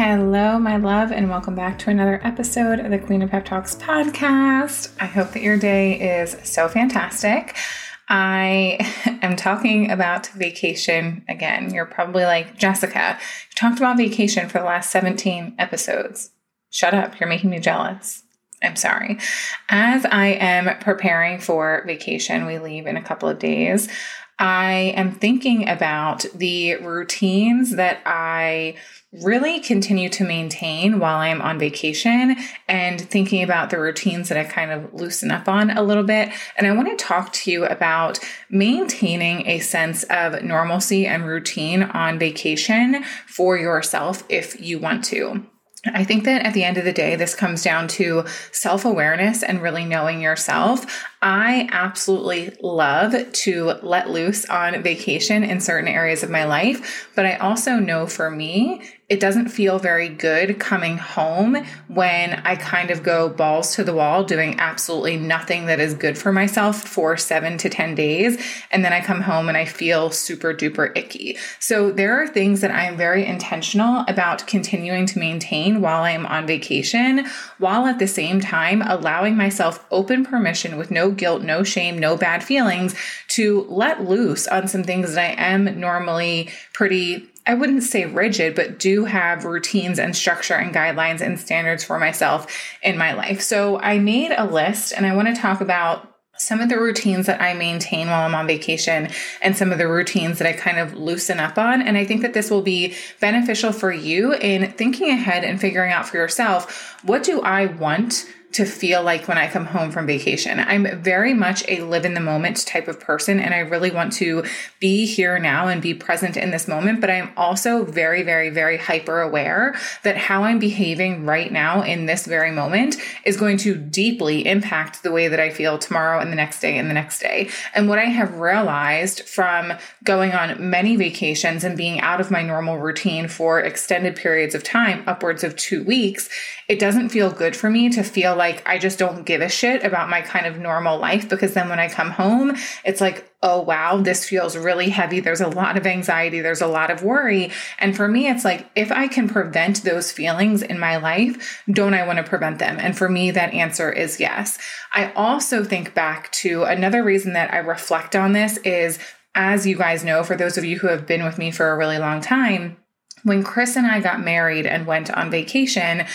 Hello, my love, and welcome back to another episode of the Queen of Pep Talks podcast. I hope that your day is so fantastic. I am talking about vacation again. You're probably like, Jessica, you talked about vacation for the last 17 episodes. Shut up. You're making me jealous. I'm sorry. As I am preparing for vacation, we leave in a couple of days. I am thinking about the routines that I really continue to maintain while I'm on vacation and thinking about the routines that I kind of loosen up on a little bit. And I want to talk to you about maintaining a sense of normalcy and routine on vacation for yourself if you want to. I think that at the end of the day, this comes down to self awareness and really knowing yourself. I absolutely love to let loose on vacation in certain areas of my life, but I also know for me, it doesn't feel very good coming home when I kind of go balls to the wall doing absolutely nothing that is good for myself for seven to 10 days. And then I come home and I feel super duper icky. So there are things that I'm very intentional about continuing to maintain while I'm on vacation, while at the same time allowing myself open permission with no guilt, no shame, no bad feelings to let loose on some things that I am normally pretty I wouldn't say rigid, but do have routines and structure and guidelines and standards for myself in my life. So I made a list and I want to talk about some of the routines that I maintain while I'm on vacation and some of the routines that I kind of loosen up on. And I think that this will be beneficial for you in thinking ahead and figuring out for yourself what do I want to feel like when I come home from vacation. I'm very much a live in the moment type of person, and I really want to be here now and be present in this moment. But I'm also very, very, very hyper aware that how I'm behaving right now in this very moment is going to deeply impact the way that I feel tomorrow and the next day and the next day. And what I have realized from going on many vacations and being out of my normal routine for extended periods of time, upwards of two weeks, it doesn't feel good for me to feel like I just don't give a shit about my kind of normal life because then when I come home, it's like, oh wow, this feels really heavy. There's a lot of anxiety, there's a lot of worry. And for me, it's like, if I can prevent those feelings in my life, don't I want to prevent them? And for me, that answer is yes. I also think back to another reason that I reflect on this is, as you guys know, for those of you who have been with me for a really long time, when Chris and I got married and went on vacation,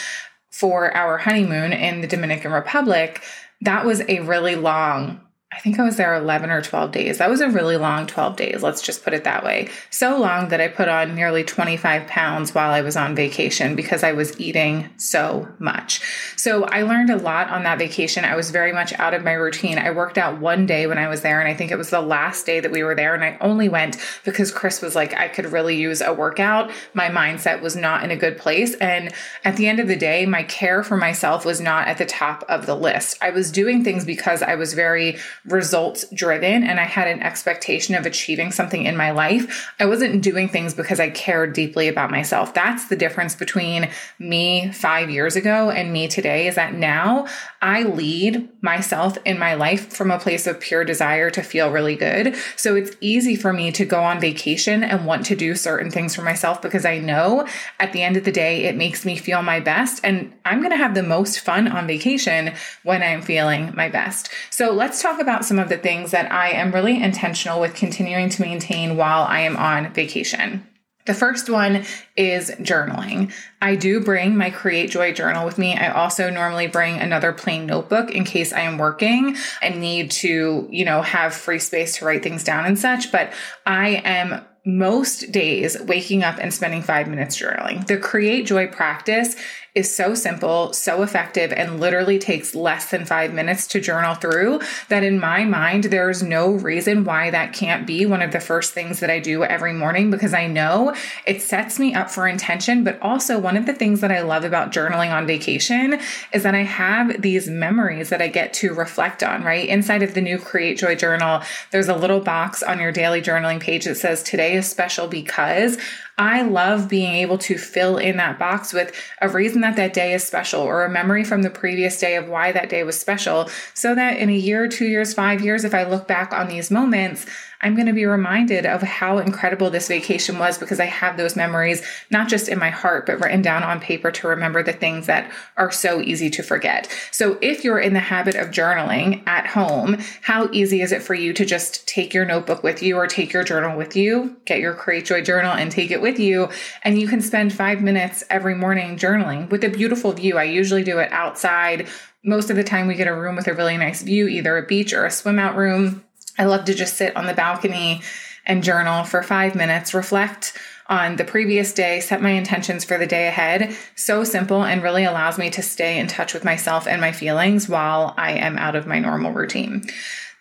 for our honeymoon in the Dominican Republic, that was a really long I think I was there 11 or 12 days. That was a really long 12 days. Let's just put it that way. So long that I put on nearly 25 pounds while I was on vacation because I was eating so much. So I learned a lot on that vacation. I was very much out of my routine. I worked out one day when I was there, and I think it was the last day that we were there. And I only went because Chris was like, I could really use a workout. My mindset was not in a good place. And at the end of the day, my care for myself was not at the top of the list. I was doing things because I was very results driven and I had an expectation of achieving something in my life. I wasn't doing things because I cared deeply about myself. That's the difference between me five years ago and me today is that now I lead myself in my life from a place of pure desire to feel really good. So it's easy for me to go on vacation and want to do certain things for myself because I know at the end of the day, it makes me feel my best. And I'm going to have the most fun on vacation when I'm feeling my best. So let's talk about about some of the things that I am really intentional with continuing to maintain while I am on vacation. The first one is journaling. I do bring my Create Joy journal with me. I also normally bring another plain notebook in case I am working and need to, you know, have free space to write things down and such. But I am most days waking up and spending five minutes journaling. The Create Joy practice is so simple, so effective, and literally takes less than five minutes to journal through that in my mind, there's no reason why that can't be one of the first things that I do every morning because I know it sets me up for intention. But also, one of the things that I love about journaling on vacation is that I have these memories that I get to reflect on, right? Inside of the new Create Joy journal, there's a little box on your daily journaling page that says, Today is special because I love being able to fill in that box with a reason that that day is special or a memory from the previous day of why that day was special so that in a year, two years, five years, if I look back on these moments, I'm going to be reminded of how incredible this vacation was because I have those memories, not just in my heart, but written down on paper to remember the things that are so easy to forget. So if you're in the habit of journaling at home, how easy is it for you to just take your notebook with you or take your journal with you, get your Create Joy journal and take it with you, and you can spend five minutes every morning journaling with a beautiful view. I usually do it outside. Most of the time, we get a room with a really nice view, either a beach or a swim out room. I love to just sit on the balcony and journal for five minutes, reflect on the previous day, set my intentions for the day ahead. So simple and really allows me to stay in touch with myself and my feelings while I am out of my normal routine.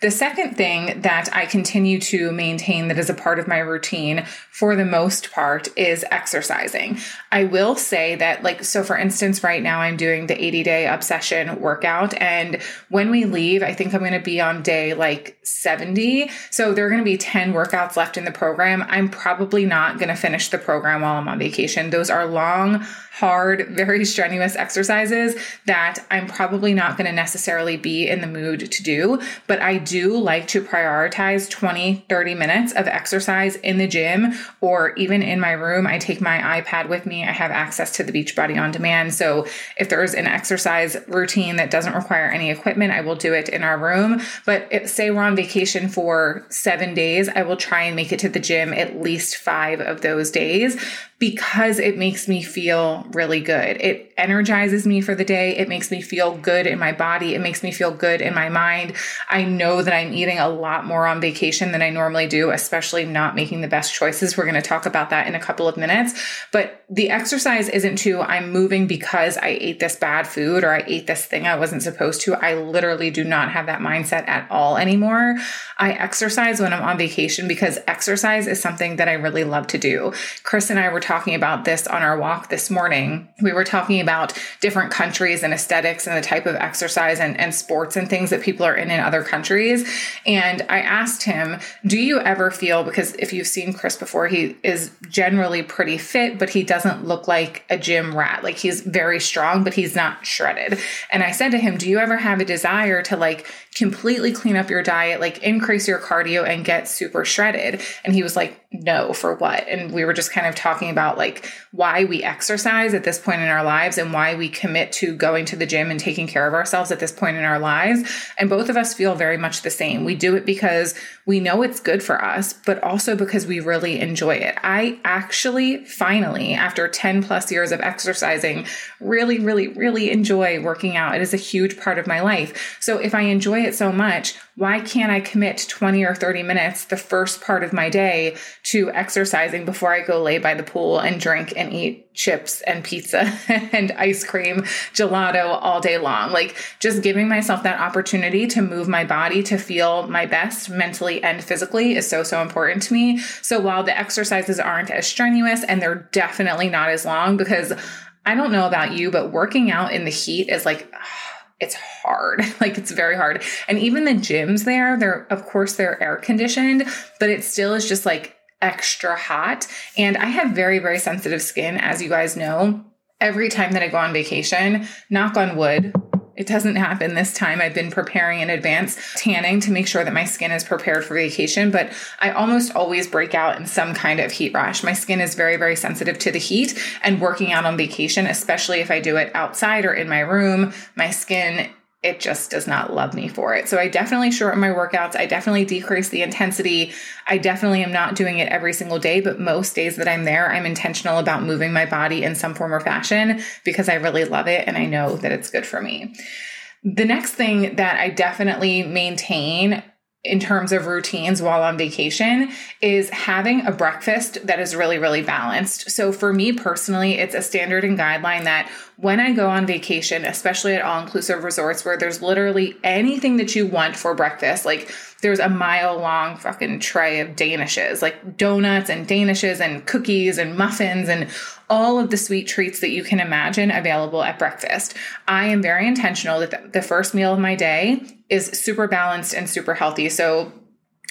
The second thing that I continue to maintain that is a part of my routine for the most part is exercising. I will say that, like, so for instance, right now I'm doing the 80 day obsession workout. And when we leave, I think I'm going to be on day like 70. So there are going to be 10 workouts left in the program. I'm probably not going to finish the program while I'm on vacation. Those are long, hard, very strenuous exercises that I'm probably not going to necessarily be in the mood to do. But I do like to prioritize 20, 30 minutes of exercise in the gym or even in my room. I take my iPad with me. I have access to the Beachbody on demand. So if there's an exercise routine that doesn't require any equipment, I will do it in our room. But if, say we're on vacation for seven days, I will try and make it to the gym at least five of those days because it makes me feel really good. It energizes me for the day. It makes me feel good in my body. It makes me feel good in my mind. I know that I'm eating a lot more on vacation than I normally do, especially not making the best choices. We're going to talk about that in a couple of minutes. But the exercise isn't to I'm moving because I ate this bad food or I ate this thing I wasn't supposed to. I literally do not have that mindset at all anymore. I exercise when I'm on vacation because exercise is something that I really love to do. Chris and I were talking talking about this on our walk this morning. We were talking about different countries and aesthetics and the type of exercise and, and sports and things that people are in in other countries. And I asked him, Do you ever feel, because if you've seen Chris before, he is generally pretty fit, but he doesn't look like a gym rat. Like he's very strong, but he's not shredded. And I said to him, Do you ever have a desire to like completely clean up your diet, like increase your cardio and get super shredded? And he was like, No, for what? And we were just kind of talking about like why we exercise at this point in our lives and why we commit to going to the gym and taking care of ourselves at this point in our lives. And both of us feel very much the same. We do it because we know it's good for us, but also because we really enjoy it. I actually finally, after 10 plus years of exercising, really, really, really enjoy working out. It is a huge part of my life. So if I enjoy it so much, why can't I commit 20 or 30 minutes the first part of my day to exercising before I go lay by the pool and drink and eat chips and pizza and ice cream, gelato all day long? Like just giving myself that opportunity to move my body to feel my best mentally and physically is so, so important to me. So while the exercises aren't as strenuous and they're definitely not as long because I don't know about you, but working out in the heat is like, it's hard. Like it's very hard. And even the gyms there, they're of course they're air conditioned, but it still is just like extra hot. And I have very, very sensitive skin, as you guys know. Every time that I go on vacation, knock on wood, it doesn't happen this time. I've been preparing in advance, tanning to make sure that my skin is prepared for vacation, but I almost always break out in some kind of heat rash. My skin is very, very sensitive to the heat, and working out on vacation, especially if I do it outside or in my room, my skin it just does not love me for it. So I definitely shorten my workouts. I definitely decrease the intensity. I definitely am not doing it every single day, but most days that I'm there, I'm intentional about moving my body in some form or fashion because I really love it and I know that it's good for me. The next thing that I definitely maintain in terms of routines while on vacation is having a breakfast that is really, really balanced. So for me personally, it's a standard and guideline that when I go on vacation, especially at all inclusive resorts where there's literally anything that you want for breakfast, like there's a mile long fucking tray of danishes, like donuts and danishes and cookies and muffins and all of the sweet treats that you can imagine available at breakfast. I am very intentional that the first meal of my day is super balanced and super healthy. So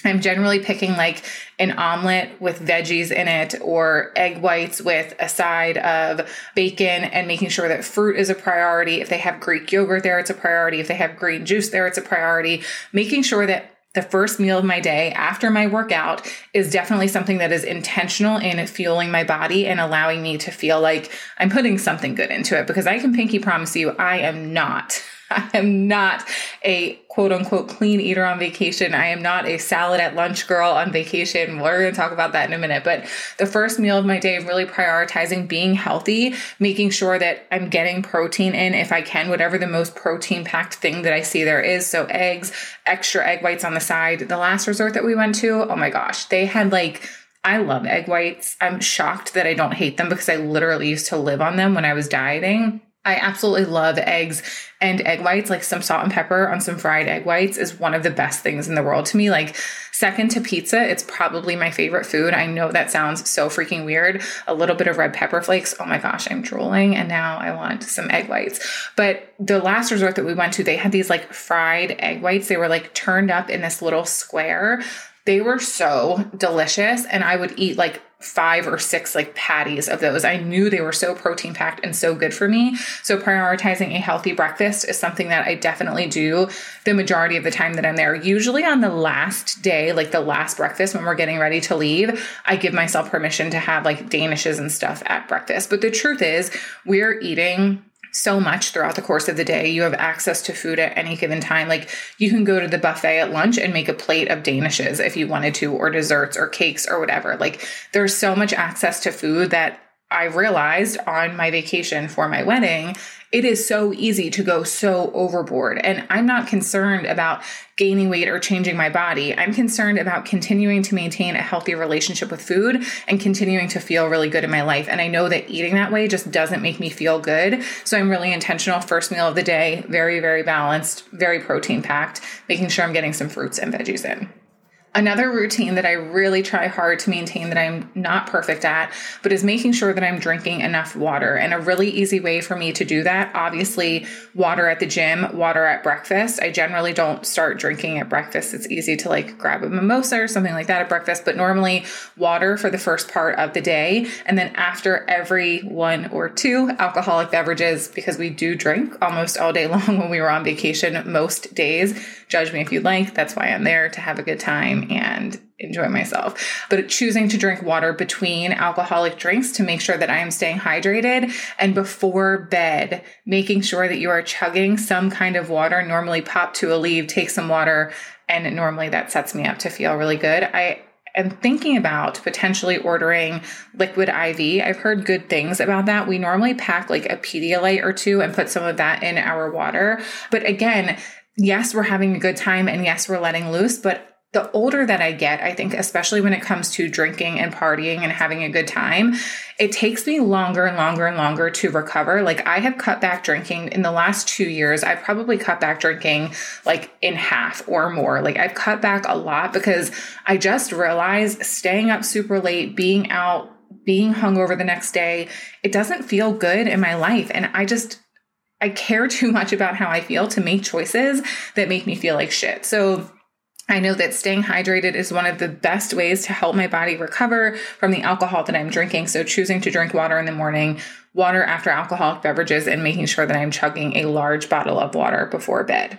I'm generally picking like an omelet with veggies in it or egg whites with a side of bacon and making sure that fruit is a priority. If they have Greek yogurt there, it's a priority. If they have green juice there, it's a priority. Making sure that the first meal of my day after my workout is definitely something that is intentional in fueling my body and allowing me to feel like I'm putting something good into it because I can pinky promise you I am not I am not a quote unquote clean eater on vacation. I am not a salad at lunch girl on vacation. We're going to talk about that in a minute. But the first meal of my day, really prioritizing being healthy, making sure that I'm getting protein in if I can, whatever the most protein packed thing that I see there is. So eggs, extra egg whites on the side. The last resort that we went to, oh my gosh, they had like, I love egg whites. I'm shocked that I don't hate them because I literally used to live on them when I was dieting I absolutely love eggs and egg whites, like some salt and pepper on some fried egg whites is one of the best things in the world to me. Like, second to pizza, it's probably my favorite food. I know that sounds so freaking weird. A little bit of red pepper flakes. Oh my gosh, I'm drooling. And now I want some egg whites. But the last resort that we went to, they had these like fried egg whites. They were like turned up in this little square. They were so delicious. And I would eat like five or six like patties of those. I knew they were so protein packed and so good for me. So prioritizing a healthy breakfast is something that I definitely do the majority of the time that I'm there. Usually on the last day, like the last breakfast when we're getting ready to leave, I give myself permission to have like danishes and stuff at breakfast. But the truth is, we're eating so much throughout the course of the day. You have access to food at any given time. Like you can go to the buffet at lunch and make a plate of danishes if you wanted to, or desserts or cakes or whatever. Like there's so much access to food that I realized on my vacation for my wedding, it is so easy to go so overboard. And I'm not concerned about gaining weight or changing my body. I'm concerned about continuing to maintain a healthy relationship with food and continuing to feel really good in my life. And I know that eating that way just doesn't make me feel good. So I'm really intentional. First meal of the day, very, very balanced, very protein packed, making sure I'm getting some fruits and veggies in. Another routine that I really try hard to maintain that I'm not perfect at, but is making sure that I'm drinking enough water. And a really easy way for me to do that, obviously, water at the gym, water at breakfast. I generally don't start drinking at breakfast. It's easy to like grab a mimosa or something like that at breakfast, but normally water for the first part of the day. And then after every one or two alcoholic beverages, because we do drink almost all day long when we were on vacation most days. Judge me if you'd like. That's why I'm there to have a good time and enjoy myself. But choosing two drink water between alcoholic drinks to make sure that I am staying hydrated and before bed, making sure that you are chugging some kind of water, normally pop to Aleve, take some water, and normally that sets me up to feel really good. I am thinking about potentially ordering liquid IV. I've heard good things about that. We normally pack like a Pedialyte or two and put some of that in our water. But again, yes, we're having a good time and yes, we're letting loose, but the older that I get, I think, especially when it comes to drinking and partying and having a good time, it takes me longer and longer and longer to recover. Like, I have cut back drinking in the last two years. I've probably cut back drinking like in half or more. Like, I've cut back a lot because I just realized staying up super late, being out, being hungover the next day, it doesn't feel good in my life. And I just, I care too much about how I feel to make choices that make me feel like shit. So, I know that staying hydrated is one of the best ways to help my body recover from the alcohol that I'm drinking. So, choosing to drink water in the morning, water after alcoholic beverages, and making sure that I'm chugging a large bottle of water before bed.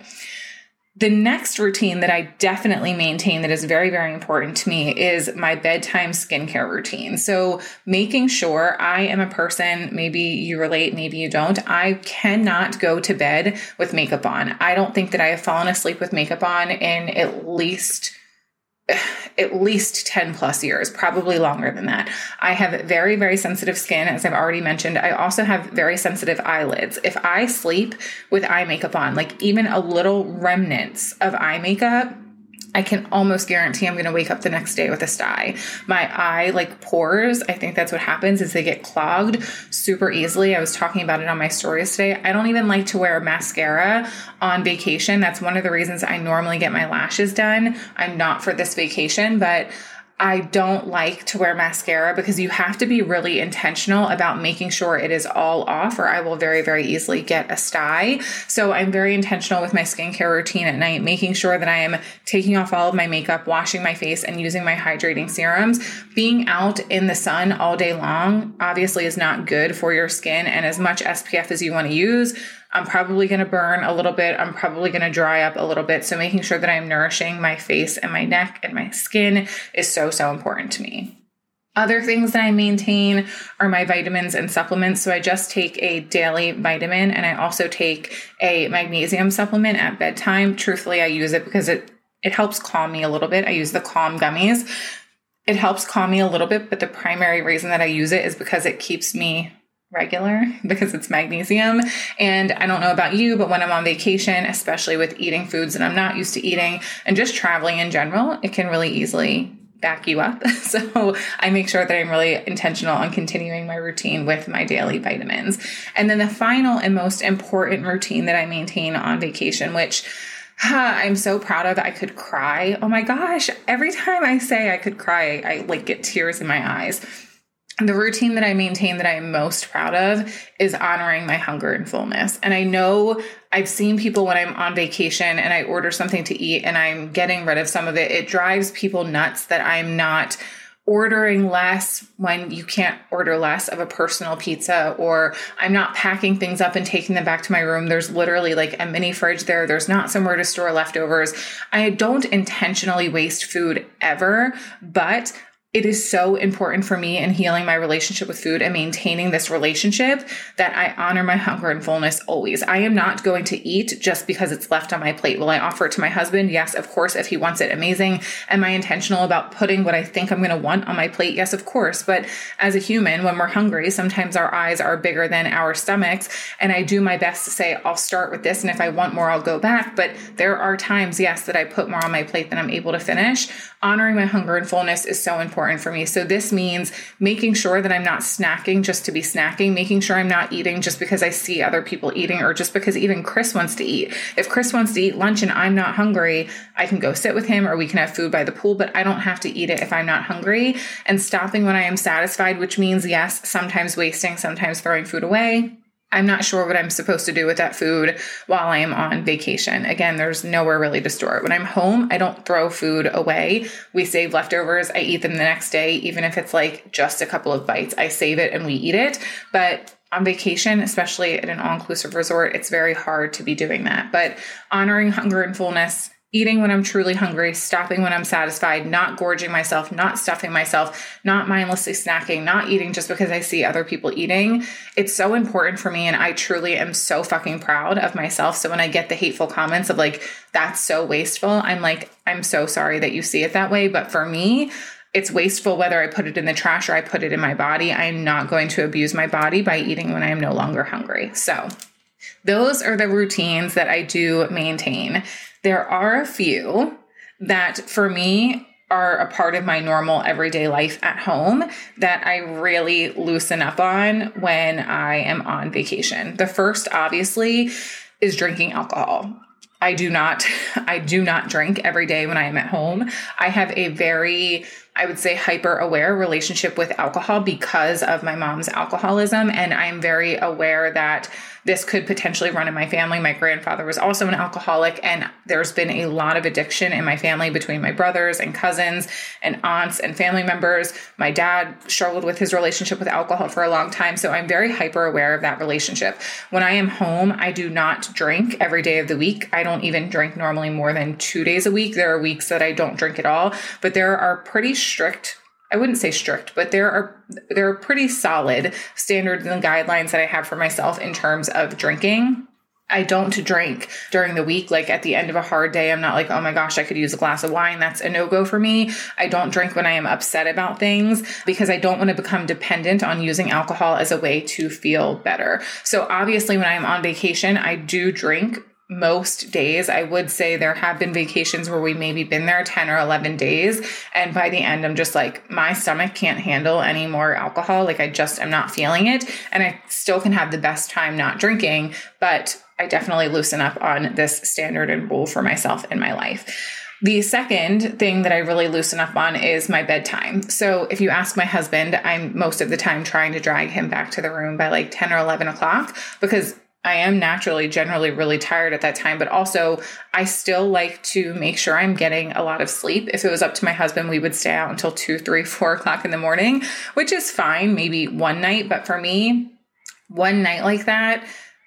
The next routine that I definitely maintain that is very, very important to me is my bedtime skincare routine. So, making sure I am a person, maybe you relate, maybe you don't, I cannot go to bed with makeup on. I don't think that I have fallen asleep with makeup on in at least at least 10 plus years, probably longer than that. I have very, very sensitive skin, as I've already mentioned. I also have very sensitive eyelids. If I sleep with eye makeup on, like even a little remnants of eye makeup, I can almost guarantee I'm going to wake up the next day with a sty. My eye like pores, I think that's what happens is they get clogged super easily. I was talking about it on my stories today. I don't even like to wear mascara on vacation. That's one of the reasons I normally get my lashes done. I'm not for this vacation, but I don't like to wear mascara because you have to be really intentional about making sure it is all off, or I will very, very easily get a sty. So I'm very intentional with my skincare routine at night, making sure that I am taking off all of my makeup, washing my face, and using my hydrating serums. Being out in the sun all day long obviously is not good for your skin, and as much SPF as you want to use, I'm probably going to burn a little bit. I'm probably going to dry up a little bit. So making sure that I'm nourishing my face and my neck and my skin is so, so important to me. Other things that I maintain are my vitamins and supplements. So I just take a daily vitamin and I also take a magnesium supplement at bedtime. Truthfully, I use it because it it helps calm me a little bit. I use the calm gummies. It helps calm me a little bit, but the primary reason that I use it is because it keeps me regular because it's magnesium. And I don't know about you, but when I'm on vacation, especially with eating foods that I'm not used to eating and just traveling in general, it can really easily back you up. So I make sure that I'm really intentional on continuing my routine with my daily vitamins. And then the final and most important routine that I maintain on vacation, which I'm so proud of. I could cry. Oh my gosh. Every time I say I could cry, I, like get tears in my eyes the routine that I maintain that I am most proud of is honoring my hunger and fullness. And I know I've seen people when I'm on vacation and I order something to eat and I'm getting rid of some of it, it drives people nuts that I'm not ordering less when you can't order less of a personal pizza or I'm not packing things up and taking them back to my room. There's literally like a mini fridge there. There's not somewhere to store leftovers. I don't intentionally waste food ever, but it is so important for me in healing my relationship with food and maintaining this relationship that I honor my hunger and fullness always. I am not going to eat just because it's left on my plate. Will I offer it to my husband? Yes, of course, if he wants it, amazing. Am I intentional about putting what I think I'm going to want on my plate? Yes, of course. But as a human, when we're hungry, sometimes our eyes are bigger than our stomachs. And I do my best to say, I'll start with this. And if I want more, I'll go back. But there are times, yes, that I put more on my plate than I'm able to finish. Honoring my hunger and fullness is so important important for me. So this means making sure that I'm not snacking just to be snacking, making sure I'm not eating just because I see other people eating or just because even Chris wants to eat. If Chris wants to eat lunch and I'm not hungry, I can go sit with him or we can have food by the pool, but I don't have to eat it if I'm not hungry. And stopping when I am satisfied, which means yes, sometimes wasting, sometimes throwing food away I'm not sure what I'm supposed to do with that food while I am on vacation. Again, there's nowhere really to store it. When I'm home, I don't throw food away. We save leftovers. I eat them the next day, even if it's like just a couple of bites. I save it and we eat it. But on vacation, especially at an all inclusive resort, it's very hard to be doing that. But honoring hunger and fullness eating when I'm truly hungry, stopping when I'm satisfied, not gorging myself, not stuffing myself, not mindlessly snacking, not eating just because I see other people eating. It's so important for me. And I truly am so fucking proud of myself. So when I get the hateful comments of like, that's so wasteful, I'm like, I'm so sorry that you see it that way. But for me, it's wasteful whether I put it in the trash or I put it in my body. I am not going to abuse my body by eating when I am no longer hungry. So, those are the routines that I do maintain. There are a few that for me are a part of my normal everyday life at home that I really loosen up on when I am on vacation. The first, obviously, is drinking alcohol. I do not I do not drink every day when I am at home. I have a very I would say hyper aware relationship with alcohol because of my mom's alcoholism and I'm very aware that this could potentially run in my family. My grandfather was also an alcoholic, and there's been a lot of addiction in my family between my brothers and cousins and aunts and family members. My dad struggled with his relationship with alcohol for a long time, so I'm very hyper aware of that relationship. When I am home, I do not drink every day of the week. I don't even drink normally more than two days a week. There are weeks that I don't drink at all, but there are pretty strict I wouldn't say strict, but there are there are pretty solid standards and guidelines that I have for myself in terms of drinking. I don't drink during the week. Like at the end of a hard day, I'm not like, oh my gosh, I could use a glass of wine. That's a no go for me. I don't drink when I am upset about things because I don't want to become dependent on using alcohol as a way to feel better. So obviously, when I am on vacation, I do drink most days. I would say there have been vacations where we maybe been there 10 or 11 days. And by the end, I'm just like, my stomach can't handle any more alcohol. Like I just am not feeling it. And I still can have the best time not drinking, but I definitely loosen up on this standard and rule for myself in my life. The second thing that I really loosen up on is my bedtime. So if you ask my husband, I'm most of the time trying to drag him back to the room by like 10 or 11 o'clock because I am naturally generally really tired at that time, but also I still like to make sure I'm getting a lot of sleep. If it was up to my husband, we would stay out until two, three, four o'clock in the morning, which is fine, maybe one night. But for me, one night like that,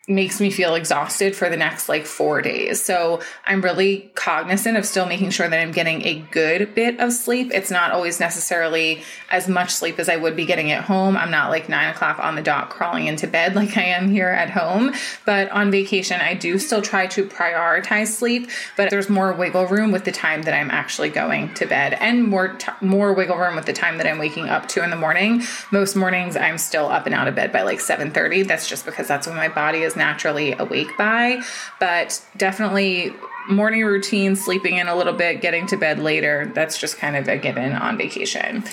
makes me feel exhausted for the next like four days. So I'm really cognizant of still making sure that I'm getting a good bit of sleep. It's not always necessarily as much sleep as I would be getting at home. I'm not like nine o'clock on the dot crawling into bed like I am here at home. But on vacation, I do still try to prioritize sleep, but there's more wiggle room with the time that I'm actually going to bed and more, t- more wiggle room with the time that I'm waking up to in the morning. Most mornings I'm still up and out of bed by like 7:30. That's just because that's when my body is naturally awake by. But definitely morning routine, sleeping in a little bit, getting to bed later, that's just kind of a given on vacation.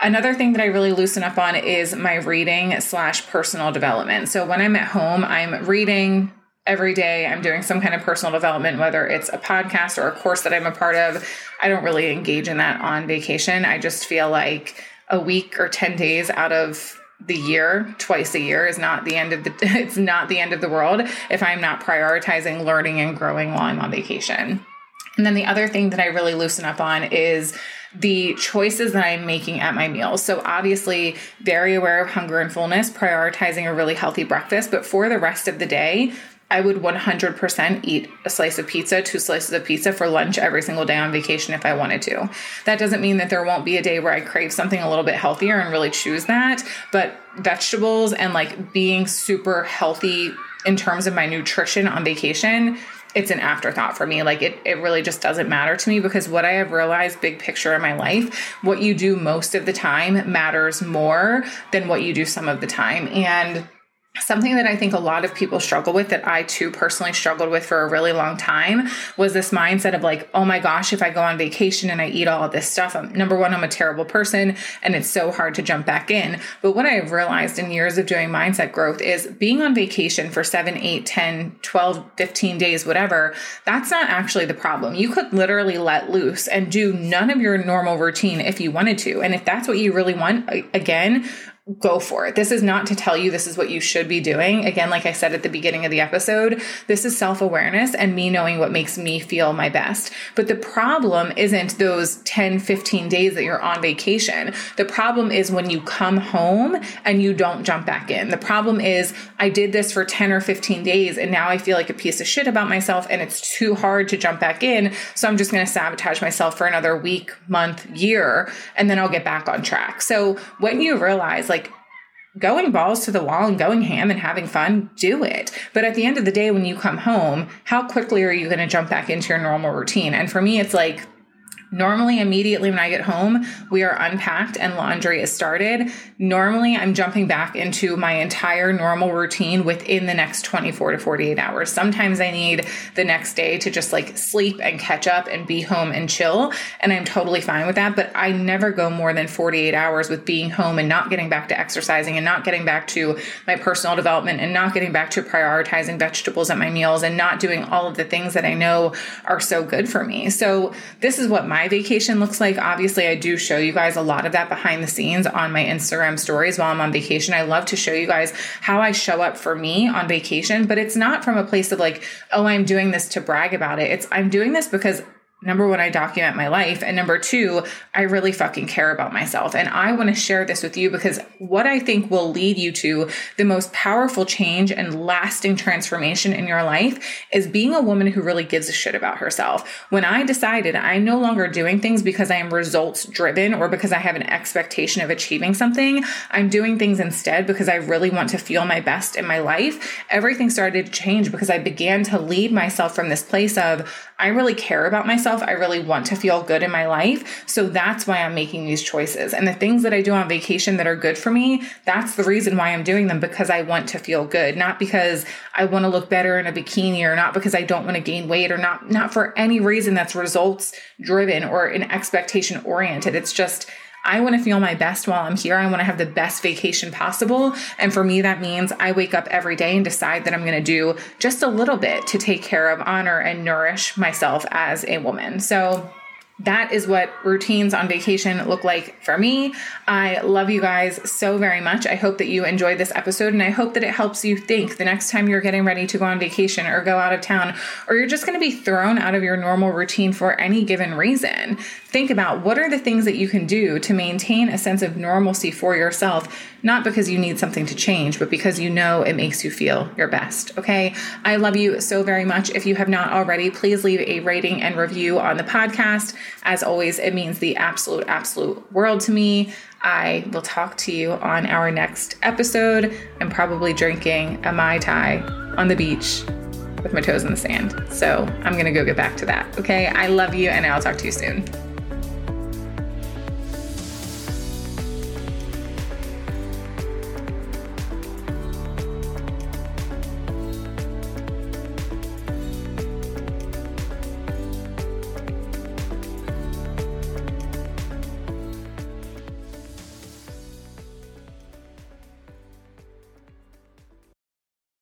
Another thing that I really loosen up on is my reading slash personal development. So when I'm at home, I'm reading every day. I'm doing some kind of personal development, whether it's a podcast or a course that I'm a part of. I don't really engage in that on vacation. I just feel like a week or 10 days out of the year twice a year is not the end of the it's not the end of the world if i'm not prioritizing learning and growing while i'm on vacation and then the other thing that i really loosen up on is the choices that I'm making at my meals. So, obviously, very aware of hunger and fullness, prioritizing a really healthy breakfast. But for the rest of the day, I would 100% eat a slice of pizza, two slices of pizza for lunch every single day on vacation if I wanted to. That doesn't mean that there won't be a day where I crave something a little bit healthier and really choose that, but vegetables and like being super healthy in terms of my nutrition on vacation it's an afterthought for me. Like it, it really just doesn't matter to me because what I have realized, big picture in my life, what you do most of the time matters more than what you do some of the time. And Something that I think a lot of people struggle with, that I too personally struggled with for a really long time, was this mindset of like, oh my gosh, if I go on vacation and I eat all of this stuff, I'm, number one, I'm a terrible person and it's so hard to jump back in. But what I've realized in years of doing mindset growth is being on vacation for seven, eight, 10, 12, 15 days, whatever, that's not actually the problem. You could literally let loose and do none of your normal routine if you wanted to. And if that's what you really want, again, go for it. This is not to tell you this is what you should be doing. Again, like I said at the beginning of the episode, this is self awareness and me knowing what makes me feel my best. But the problem isn't those 10, 15 days that you're on vacation. The problem is when you come home and you don't jump back in. The problem is I did this for 10 or 15 days and now I feel like a piece of shit about myself and it's too hard to jump back in. So I'm just going to sabotage myself for another week, month, year, and then I'll get back on track. So when you realize, like, going balls to the wall and going ham and having fun, do it. But at the end of the day, when you come home, how quickly are you going to jump back into your normal routine? And for me, it's like, Normally, immediately when I get home, we are unpacked and laundry is started. Normally, I'm jumping back into my entire normal routine within the next 24 to 48 hours. Sometimes I need the next day to just like sleep and catch up and be home and chill. And I'm totally fine with that. But I never go more than 48 hours with being home and not getting back to exercising and not getting back to my personal development and not getting back to prioritizing vegetables at my meals and not doing all of the things that I know are so good for me. So, this is what my my vacation looks like. Obviously, I do show you guys a lot of that behind the scenes on my Instagram stories while I'm on vacation. I love to show you guys how I show up for me on vacation, but it's not from a place of like, oh, I'm doing this to brag about it. It's I'm doing this because number one, I document my life. And number two, I really fucking care about myself. And I want to share this with you because what I think will lead you to the most powerful change and lasting transformation in your life is being a woman who really gives a shit about herself. When I decided I'm no longer doing things because I am results driven or because I have an expectation of achieving something, I'm doing things instead because I really want to feel my best in my life. Everything started to change because I began to lead myself from this place of, I really care about myself. I really want to feel good in my life. So that's why I'm making these choices. And the things that I do on vacation that are good for me, that's the reason why I'm doing them because I want to feel good, not because I want to look better in a bikini or not because I don't want to gain weight or not not for any reason that's results driven or an expectation oriented. It's just I want to feel my best while I'm here. I want to have the best vacation possible. And for me, that means I wake up every day and decide that I'm going to do just a little bit to take care of, honor, and nourish myself as a woman. So, that is what routines on vacation look like for me. I love you guys so very much. I hope that you enjoyed this episode and I hope that it helps you think the next time you're getting ready to go on vacation or go out of town or you're just going to be thrown out of your normal routine for any given reason. Think about what are the things that you can do to maintain a sense of normalcy for yourself not because you need something to change, but because you know it makes you feel your best. Okay. I love you so very much. If you have not already, please leave a rating and review on the podcast. As always, it means the absolute, absolute world to me. I will talk to you on our next episode. I'm probably drinking a Mai Tai on the beach with my toes in the sand. So I'm going to go get back to that. Okay. I love you and I'll talk to you soon.